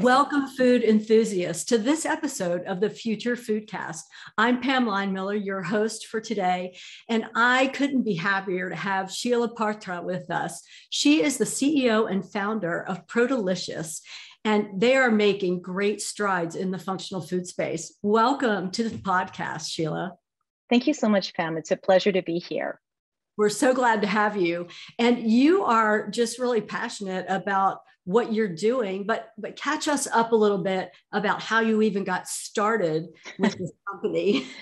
Welcome, food enthusiasts, to this episode of the Future Foodcast. I'm Pam Line Miller, your host for today, and I couldn't be happier to have Sheila Partrat with us. She is the CEO and founder of Protelicious, and they are making great strides in the functional food space. Welcome to the podcast, Sheila. Thank you so much, Pam. It's a pleasure to be here. We're so glad to have you. And you are just really passionate about what you're doing, but but catch us up a little bit about how you even got started with this company.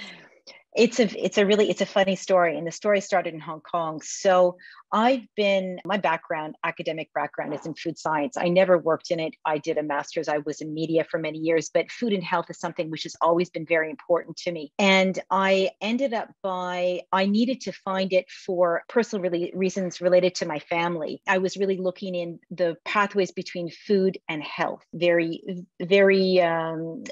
it's a it's a really it's a funny story and the story started in hong kong. So i've been my background academic background is in food science. I never worked in it. I did a master's. I was in media for many years but food and health is something which has always been very important to me. And i ended up by i needed to find it for personal really reasons related to my family. I was really looking in the pathways between food and health. Very very um,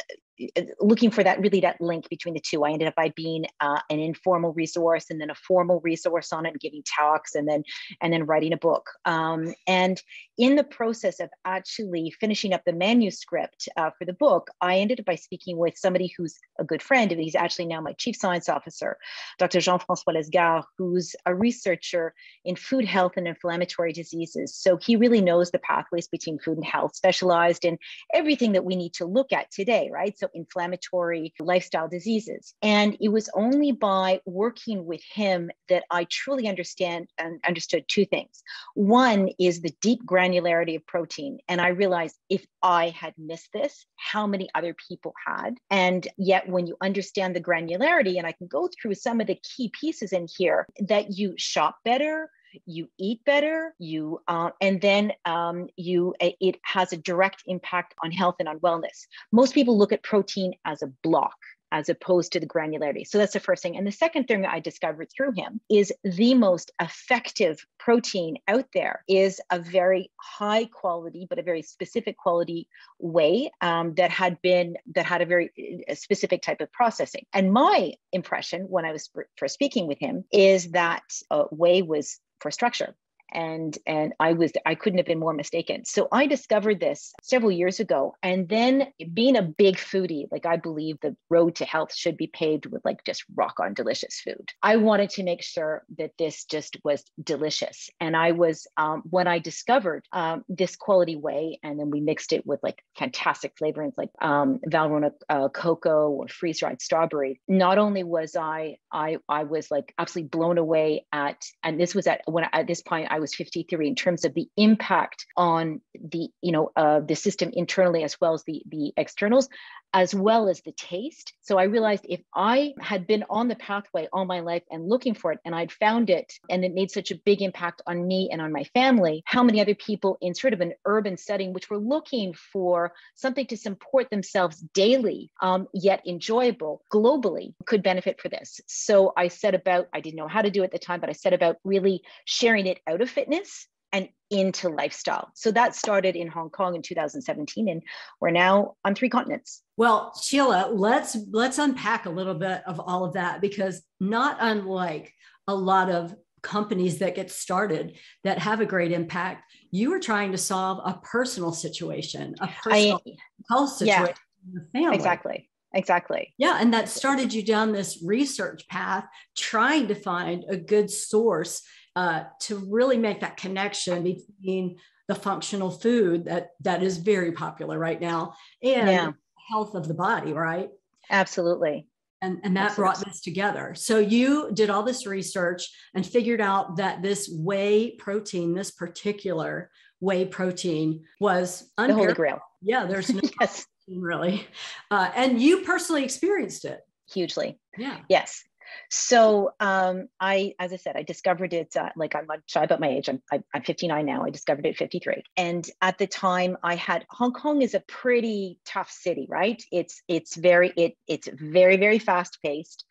looking for that really that link between the two. I ended up by being uh, an informal resource and then a formal resource on it, and giving talks, and then and then writing a book. Um, and in the process of actually finishing up the manuscript uh, for the book, I ended up by speaking with somebody who's a good friend, and he's actually now my chief science officer, Dr. Jean-François Lesgard, who's a researcher in food health and inflammatory diseases. So he really knows the pathways between food and health, specialized in everything that we need to look at today, right? So inflammatory lifestyle diseases. And it was only by working with him that I truly understand and understood two things. One is the deep granularity of protein. And I realized if I had missed this, how many other people had. And yet, when you understand the granularity, and I can go through some of the key pieces in here, that you shop better, you eat better you uh, and then um, you it has a direct impact on health and on wellness most people look at protein as a block as opposed to the granularity. So that's the first thing. And the second thing I discovered through him is the most effective protein out there is a very high quality, but a very specific quality way um, that had been, that had a very a specific type of processing. And my impression when I was first speaking with him is that uh, whey was for structure and and i was i couldn't have been more mistaken. So i discovered this several years ago and then being a big foodie like i believe the road to health should be paved with like just rock on delicious food. I wanted to make sure that this just was delicious and i was um, when i discovered um, this quality whey and then we mixed it with like fantastic flavorings like um, valrhona uh, cocoa or freeze dried strawberry. Not only was i i i was like absolutely blown away at and this was at when at this point i was 53 in terms of the impact on the you know uh, the system internally as well as the the externals as well as the taste. So i realized if i had been on the pathway all my life and looking for it and i'd found it and it made such a big impact on me and on my family how many other people in sort of an urban setting which were looking for something to support themselves daily um, yet enjoyable globally could benefit for this. So i set about i didn't know how to do it at the time but i set about really sharing it out of fitness and into lifestyle. So that started in Hong Kong in 2017 and we're now on three continents. Well, Sheila, let's let's unpack a little bit of all of that because not unlike a lot of companies that get started that have a great impact, you are trying to solve a personal situation, a personal I, health situation yeah, in the family. Exactly. Exactly. Yeah. And that started you down this research path, trying to find a good source uh, to really make that connection between the functional food that that is very popular right now and yeah. health of the body, right? Absolutely. And, and that Absolutely. brought this together. So you did all this research and figured out that this whey protein, this particular whey protein, was the holy grail. Yeah, there's no yes. really, uh, and you personally experienced it hugely. Yeah. Yes. So um, I, as I said, I discovered it uh, like I'm shy about my age. I'm, I'm 59 now. I discovered it at 53. And at the time I had Hong Kong is a pretty tough city, right? It's, it's very, it, it's very, very fast paced.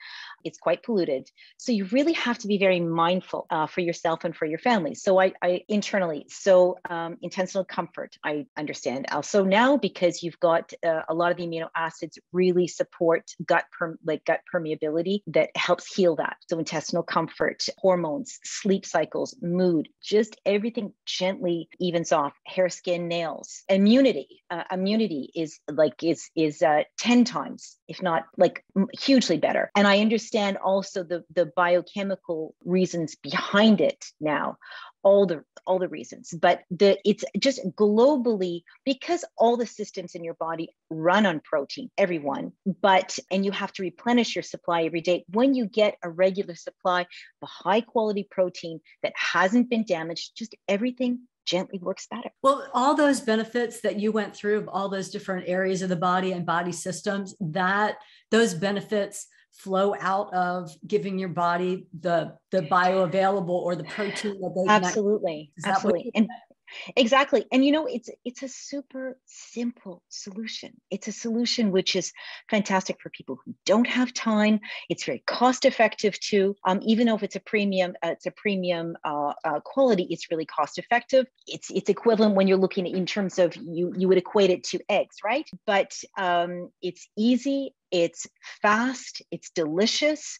It's quite polluted. So you really have to be very mindful uh, for yourself and for your family. So I, I internally, so um, intentional comfort, I understand. Also now because you've got uh, a lot of the amino acids really support gut, per, like gut permeability that helps heal that. So, intestinal comfort, hormones, sleep cycles, mood, just everything gently evens off. Hair, skin, nails, immunity. Uh, immunity is like is is uh, ten times, if not like hugely better. And I understand also the the biochemical reasons behind it now all the all the reasons but the it's just globally because all the systems in your body run on protein everyone but and you have to replenish your supply every day when you get a regular supply of high quality protein that hasn't been damaged just everything gently works better. Well, all those benefits that you went through of all those different areas of the body and body systems, that those benefits flow out of giving your body the the bioavailable or the protein that they absolutely. absolutely. and exactly. And you know it's it's a super simple solution. It's a solution which is fantastic for people who don't have time. It's very cost effective too. Um, even though if it's a premium uh, it's a premium uh, uh, quality it's really cost effective. It's it's equivalent when you're looking in terms of you you would equate it to eggs right? But um, it's easy it's fast, it's delicious,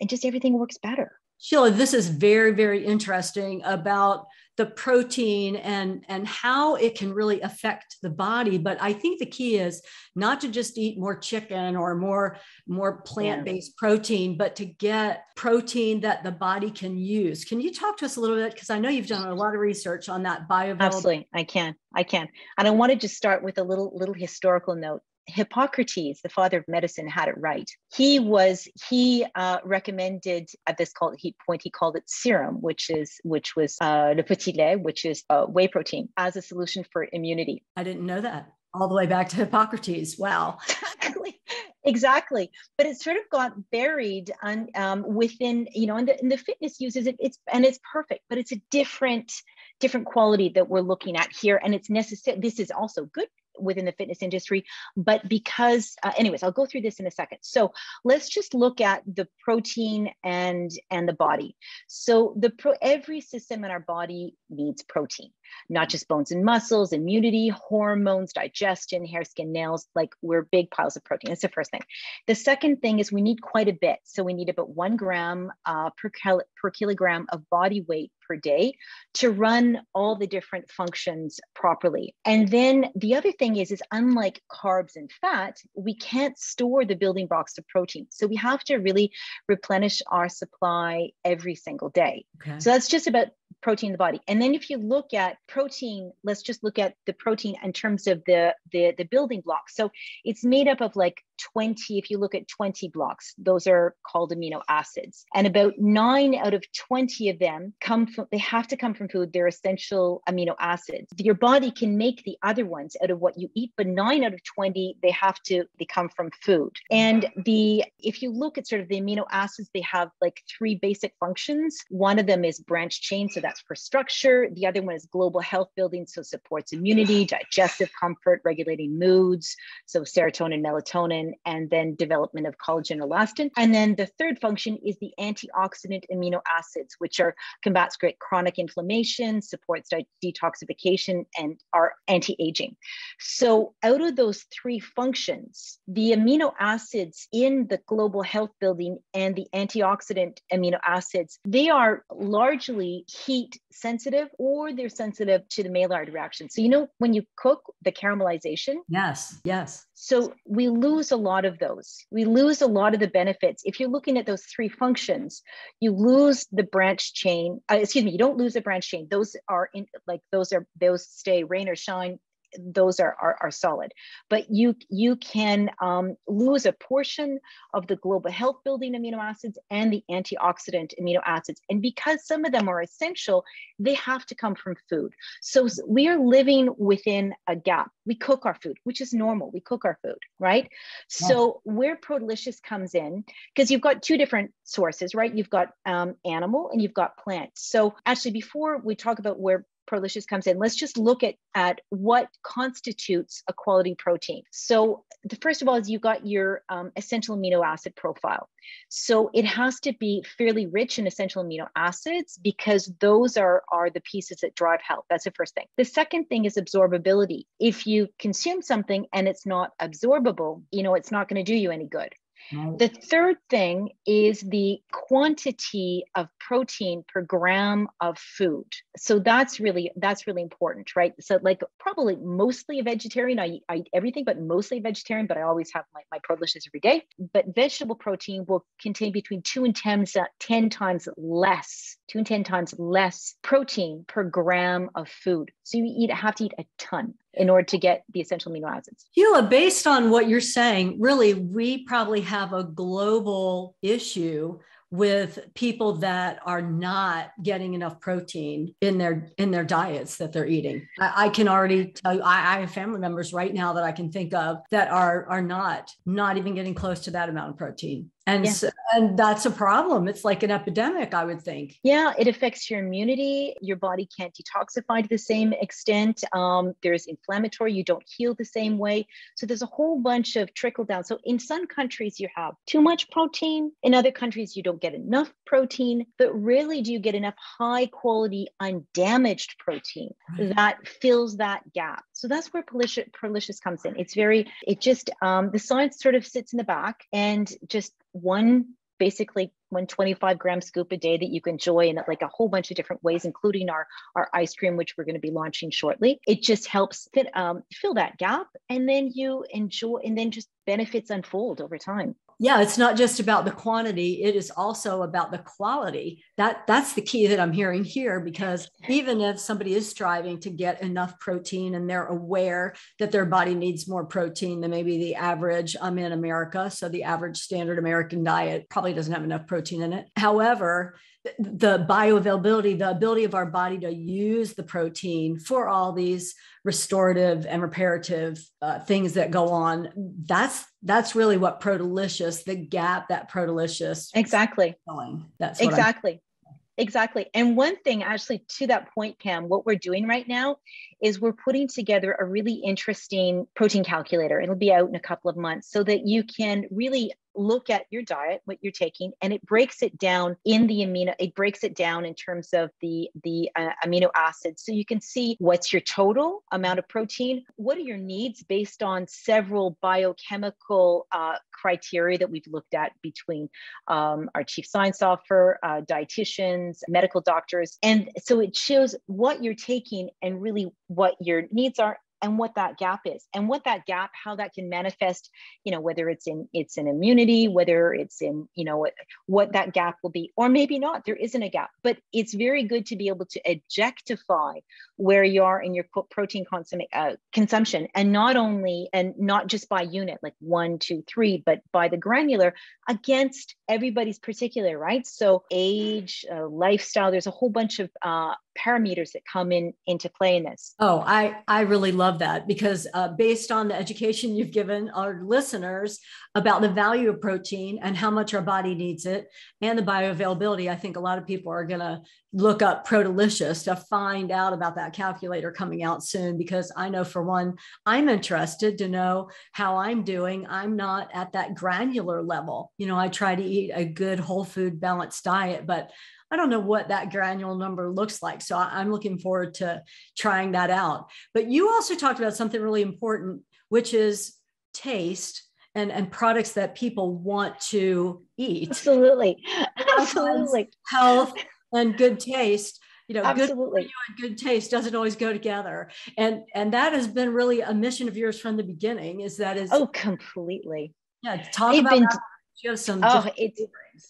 and just everything works better. Sheila, this is very, very interesting about the protein and, and how it can really affect the body. But I think the key is not to just eat more chicken or more, more plant-based yeah. protein, but to get protein that the body can use. Can you talk to us a little bit? Because I know you've done a lot of research on that bioavailable. Absolutely, I can. I can. And I want to just start with a little little historical note. Hippocrates, the father of medicine, had it right. He was he uh, recommended at this call, he, point he called it serum, which is which was uh, le petit lait, which is uh, whey protein, as a solution for immunity. I didn't know that. All the way back to Hippocrates. Wow. Exactly. Exactly. But it sort of got buried on, um, within, you know, and the, and the fitness uses it. It's and it's perfect, but it's a different different quality that we're looking at here and it's necessary this is also good within the fitness industry. But because, uh, anyways, I'll go through this in a second. So let's just look at the protein and and the body. So the pro, every system in our body needs protein, not just bones and muscles, immunity, hormones, digestion, hair, skin, nails. Like we're big piles of protein. That's the first thing. The second thing is we need quite a bit. So we need about one gram uh, per, kil- per kilogram of body weight per day to run all the different functions properly. And then the other thing is, is unlike carbs and fat, we can't store the building blocks of protein. So we have to really replenish our supply every single day. Okay. So that's just about protein in the body. And then if you look at protein, let's just look at the protein in terms of the, the, the building blocks. So it's made up of like 20, if you look at 20 blocks, those are called amino acids. And about nine out of 20 of them come from, they have to come from food. They're essential amino acids. Your body can make the other ones out of what you eat, but nine out of 20, they have to, they come from food. And the, if you look at sort of the amino acids, they have like three basic functions. One of them is branch chain. So that's for structure. The other one is global health building. So supports immunity, digestive comfort, regulating moods. So serotonin, melatonin, and then development of collagen elastin. And then the third function is the antioxidant amino acids, which are combats great chronic inflammation, supports detoxification, and are anti-aging. So out of those three functions, the amino acids in the global health building and the antioxidant amino acids, they are largely heat sensitive or they're sensitive to the Maillard reaction. So you know when you cook the caramelization? Yes, yes. So we lose a lot of those. We lose a lot of the benefits. If you're looking at those three functions, you lose the branch chain. Uh, excuse me, you don't lose the branch chain. Those are in like those are those stay rain or shine those are, are, are solid. But you, you can um, lose a portion of the global health building amino acids and the antioxidant amino acids. And because some of them are essential, they have to come from food. So we are living within a gap. We cook our food, which is normal. We cook our food, right? Yeah. So where Protelicious comes in, because you've got two different sources, right? You've got um, animal and you've got plant. So actually, before we talk about where Protelicious comes in, let's just look at, at what constitutes a quality protein. So the first of all is you've got your um, essential amino acid profile. So it has to be fairly rich in essential amino acids because those are, are the pieces that drive health. That's the first thing. The second thing is absorbability. If you consume something and it's not absorbable, you know, it's not going to do you any good. The third thing is the quantity of protein per gram of food. So that's really that's really important, right? So like probably mostly a vegetarian. I, I eat everything, but mostly vegetarian. But I always have my my delicious every day. But vegetable protein will contain between two and 10, 10 times less, two and 10 times less protein per gram of food. So you eat have to eat a ton in order to get the essential amino acids. Hila, based on what you're saying, really, we probably have a global issue with people that are not getting enough protein in their in their diets that they're eating. I, I can already tell you, I, I, have family members right now that I can think of that are are not not even getting close to that amount of protein and yeah. so, and that's a problem. It's like an epidemic i would think. Yeah it affects your immunity. Your body can't detoxify to the same extent. Um, there's inflammatory. You don't heal the same way. So there's a whole bunch of trickle down. So in some countries you have too much protein. In other countries you don't get enough protein. But rarely do you get enough high quality undamaged protein right. that fills that gap? So that's where Protelicious comes in. It's very it just um, the science sort of sits in the back and just one basically one 25 gram scoop a day that you can enjoy in like a whole bunch of different ways, including our, our ice cream, which we're going to be launching shortly. It just helps fit, um, fill that gap. And then you enjoy, and then just benefits unfold over time yeah it's not just about the quantity it is also about the quality. That that's the key that i'm hearing here because even if somebody is striving to get enough protein and they're aware that their body needs more protein than maybe the average i'm in america so the average standard american diet probably doesn't have enough protein in it. However the bioavailability, the ability of our body to use the protein for all these restorative and reparative uh, things that go on. That's that's really what Protelicious, the gap that Protelicious exactly. That's exactly. Exactly. And one thing, actually, to that point, Pam, what we're doing right now is we're putting together a really interesting protein calculator. It'll be out in a couple of months so that you can really look at your diet, what you're taking, and it breaks it down in the amino. It breaks it down in terms of the the uh, amino acids, so you can see what's your total amount of protein. What are your needs based on several biochemical uh, criteria that we've looked at between um, our chief science officer, uh, dietitians, medical doctors, and so it shows what you're taking and really what your needs are and what that gap is and what that gap how that can manifest you know whether it's in it's in immunity whether it's in you know what, what that gap will be or maybe not there isn't a gap. But it's very good to be able to objectify where you are in your protein consum- uh, consumption and not only and not just by unit like one two three but by the granular against everybody's particular right? So age uh, lifestyle there's a whole bunch of uh, parameters that come in into play in this. Oh i i really love that because uh, based on the education you've given our listeners about the value of protein and how much our body needs it and the bioavailability i think a lot of people are going to look up Protelicious to find out about that calculator coming out soon because i know for one i'm interested to know how i'm doing. I'm not at that granular level. You know i try to eat a good whole food balanced diet but I don't know what that granular number looks like. So I'm looking forward to trying that out. But you also talked about something really important, which is taste and, and products that people want to eat. Absolutely. Absolutely. Health and good taste you know Absolutely. good and good taste doesn't always go together and and that has been really a mission of yours from the beginning is that is oh completely yeah talk They've about been, that. you have some oh it's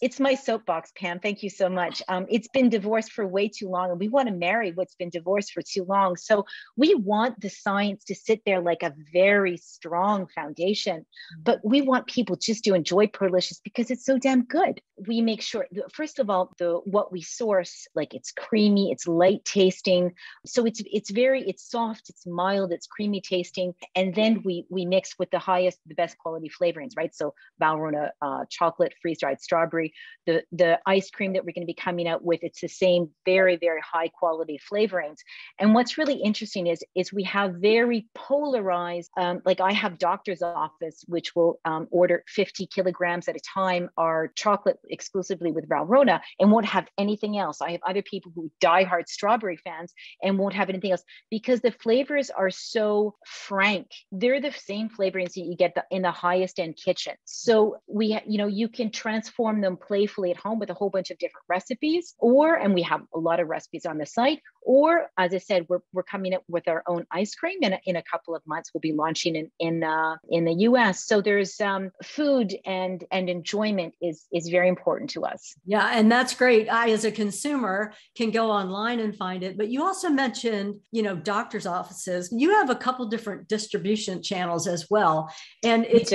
it's my soapbox, Pam. Thank you so much. Um, it's been divorced for way too long, and we want to marry what's been divorced for too long. So we want the science to sit there like a very strong foundation, but we want people just to enjoy Protelicious because it's so damn good. We make sure, first of all, the what we source, like it's creamy, it's light tasting, so it's it's very it's soft, it's mild, it's creamy tasting, and then we we mix with the highest, the best quality flavorings, right? So Valrhona uh, chocolate, freeze dried strawberry The the ice cream that we're going to be coming out with, it's the same very very high quality flavorings. And what's really interesting is is we have very polarized. Um, like I have doctor's office which will um, order 50 kilograms at a time our chocolate exclusively with Valrhona and won't have anything else. I have other people who die hard strawberry fans and won't have anything else because the flavors are so frank. They're the same flavorings that you get in the highest end kitchen. So we, you know, you can transform them playfully at home with a whole bunch of different recipes, or and we have a lot of recipes on the site. Or as I said, we're, we're coming up with our own ice cream, and in a couple of months we'll be launching in in uh, in the U.S. So there's um, food and and enjoyment is is very important to us. Yeah, and that's great. I, as a consumer, can go online and find it. But you also mentioned, you know, doctors' offices. You have a couple different distribution channels as well, and it's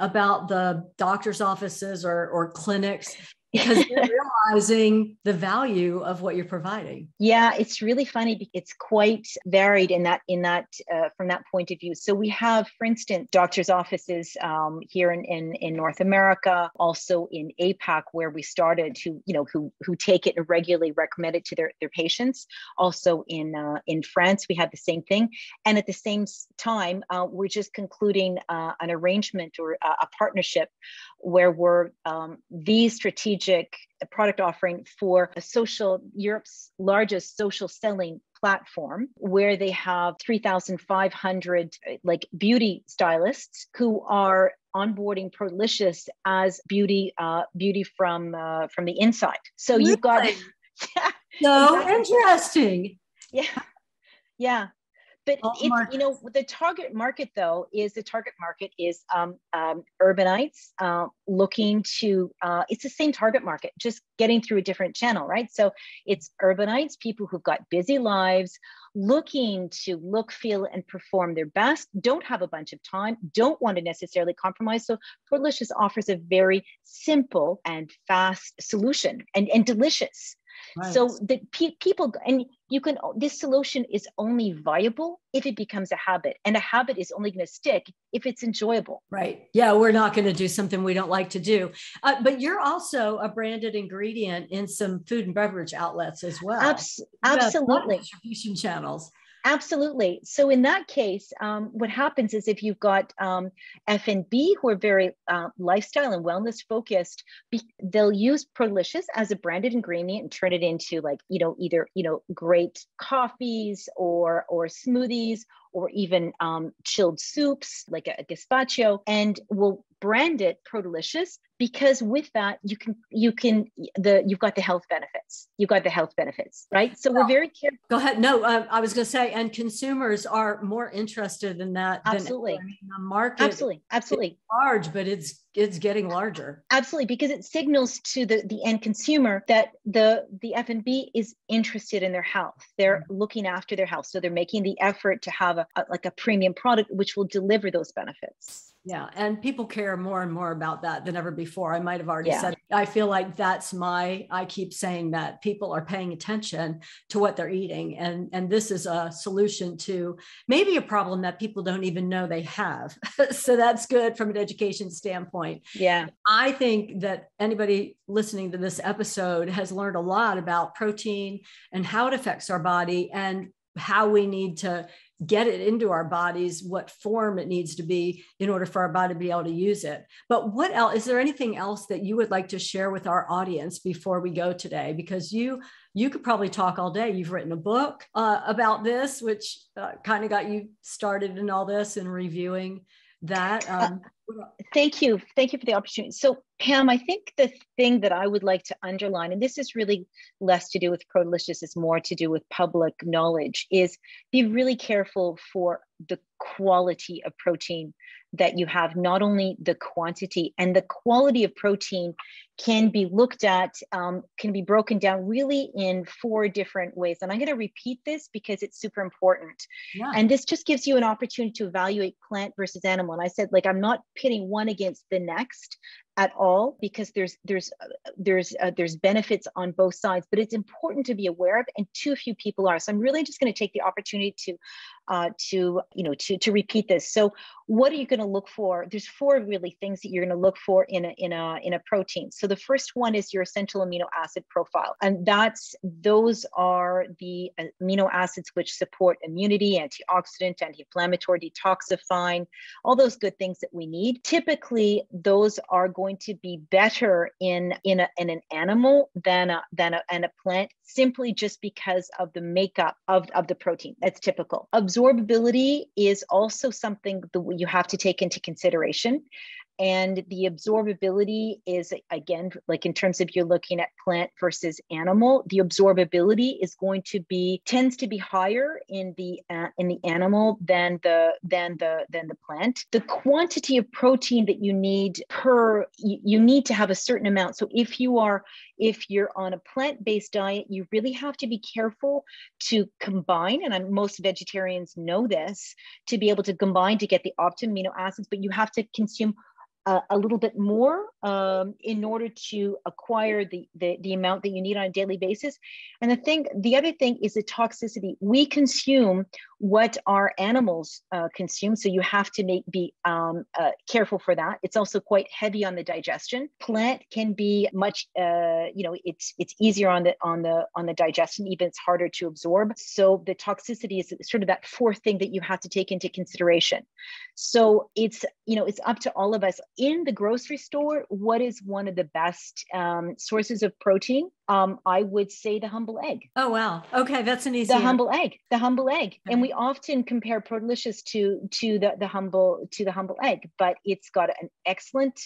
about the doctors' offices or or clinics because they're realizing the value of what you're providing. Yeah it's really funny because it's quite varied in that in that uh, from that point of view. So we have for instance doctors offices um, here in, in in north america also in apac where we started who you know who who take it and regularly recommend it to their, their patients. Also in uh, in france we had the same thing. And at the same time uh, we're just concluding uh, an arrangement or a partnership where we're um, the strategic product offering for a social Europe's largest social selling platform where they have 3,500 like beauty stylists who are onboarding Protelicious as beauty uh, beauty from uh, from the inside. So really? you've got yeah, so exactly. interesting. Yeah. Yeah. But if, you know, the target market though is the target market is um, um, urbanites uh, looking to. Uh, it's the same target market, just getting through a different channel, right? So it's urbanites, people who've got busy lives, looking to look, feel, and perform their best. Don't have a bunch of time. Don't want to necessarily compromise. So Protelicious offers a very simple and fast solution, and and delicious. Right. So the pe- people and you can this solution is only viable if it becomes a habit and a habit is only going to stick if it's enjoyable. Right. Yeah we're not going to do something we don't like to do. Uh, but you're also a branded ingredient in some food and beverage outlets as well. Abs- absolutely. distribution channels Absolutely. So in that case, um, what happens is if you've got um, B who are very uh, lifestyle and wellness focused, be, they'll use Protelicious as a branded ingredient and turn it into like you know either you know great coffees or or smoothies or even um, chilled soups like a, a gazpacho, and will brand it Protelicious because with that you can you can the you've got the health benefits. You've got the health benefits right? So well, we're very careful go ahead. No uh, i was going to say and consumers are more interested in that absolutely. than, the market. Absolutely absolutely. large but it's it's getting larger. Absolutely because it signals to the the end consumer that the the f&b is interested in their health. They're mm-hmm. looking after their health. So they're making the effort to have a, a like a premium product which will deliver those benefits yeah. And people care more and more about that than ever before. I might have already yeah. said, it. I feel like that's my, I keep saying that people are paying attention to what they're eating. And, and this is a solution to maybe a problem that people don't even know they have. so that's good from an education standpoint. Yeah. I think that anybody listening to this episode has learned a lot about protein and how it affects our body and how we need to get it into our bodies, what form it needs to be in order for our body to be able to use it. But what else is there anything else that you would like to share with our audience before we go today? Because you you could probably talk all day. You've written a book uh, about this, which uh, kind of got you started in all this and reviewing that. Um, Thank you. Thank you for the opportunity. So, Pam, I think the thing that I would like to underline, and this is really less to do with Protelicious, is more to do with public knowledge, is be really careful for the quality of protein that you have, not only the quantity and the quality of protein can be looked at, um, can be broken down really in four different ways. And I'm going to repeat this because it's super important. Yeah. And this just gives you an opportunity to evaluate plant versus animal. And I said, like, I'm not pitting one against the next at all because there's there's uh, there's uh, there's benefits on both sides but it's important to be aware of and too few people are so i'm really just going to take the opportunity to uh, to you know to repeat this. So what are you going to look for? There's four really things that you're going to look for in a in a in a protein. So the first one is your essential amino acid profile, and that's those are the uh, amino acids which support immunity, antioxidant, anti-inflammatory, detoxifying, all those good things that we need. Typically, those are going to be better in in, a, in an animal than a, than a, and a plant, simply just because of the makeup of, of the protein. That's typical. Absorbability is also something that you have to take into consideration and the absorbability is again like in terms of you're looking at plant versus animal the absorbability is going to be tends to be higher in the uh, in the animal than the than the than the plant. The quantity of protein that you need per you, you need to have a certain amount. So if you are if you're on a plant-based diet you really have to be careful to combine and I'm, most vegetarians know this to be able to combine to get the optimum amino acids but you have to consume a, little bit more um, in order to acquire the, the, the amount that you need on a daily basis. And the thing, the other thing is the toxicity. We consume what our animals uh, consume, so you have to make be um, uh, careful for that. It's also quite heavy on the digestion. Plant can be much, uh, you know, it's it's easier on the on the on the digestion. Even it's harder to absorb. So the toxicity is sort of that fourth thing that you have to take into consideration. So it's you know it's up to all of us in the grocery store, what is one of the best um, sources of protein? Um, I would say the humble egg. Oh wow! Okay, that's an easy. The humble egg, the humble egg, okay. and we often compare Protelicious to to the the humble to the humble egg, but it's got an excellent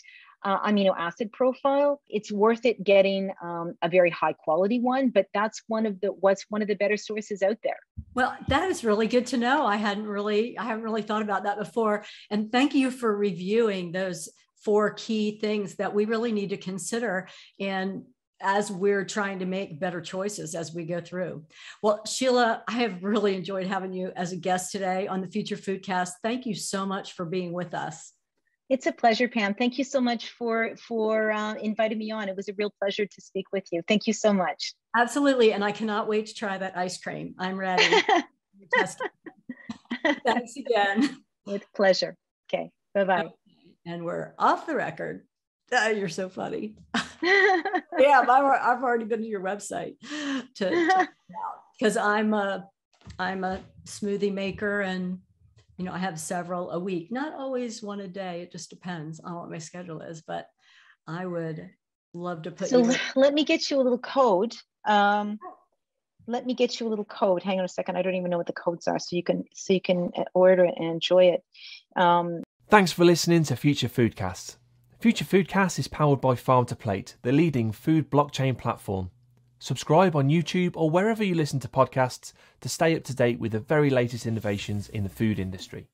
uh, amino acid profile. It's worth it getting um, a very high quality one, but that's one of the what's one of the better sources out there. Well, that is really good to know. I hadn't really I haven't really thought about that before, and thank you for reviewing those four key things that we really need to consider and as we're trying to make better choices as we go through. Well, Sheila, I have really enjoyed having you as a guest today on the Future Foodcast. Thank you so much for being with us. It's a pleasure, Pam. Thank you so much for for uh, inviting me on. It was a real pleasure to speak with you. Thank you so much. Absolutely, and I cannot wait to try that ice cream. I'm ready. Thanks again. With pleasure. Okay. Bye bye and we're off the record. Oh, you're so funny. yeah, I've, I've already been to your website to because I'm a I'm a smoothie maker and you know I have several a week, not always one a day. It just depends on what my schedule is, but I would love to put. So you let me get you a little code. Um, let me get you a little code. Hang on a second. I don't even know what the codes are, so you can so you can uh, order it and enjoy it. Um, Thanks for listening to Future Foodcast. Future Foodcast is powered by Farm to Plate, the leading food blockchain platform. Subscribe on YouTube or wherever you listen to podcasts to stay up to date with the very latest innovations in the food industry.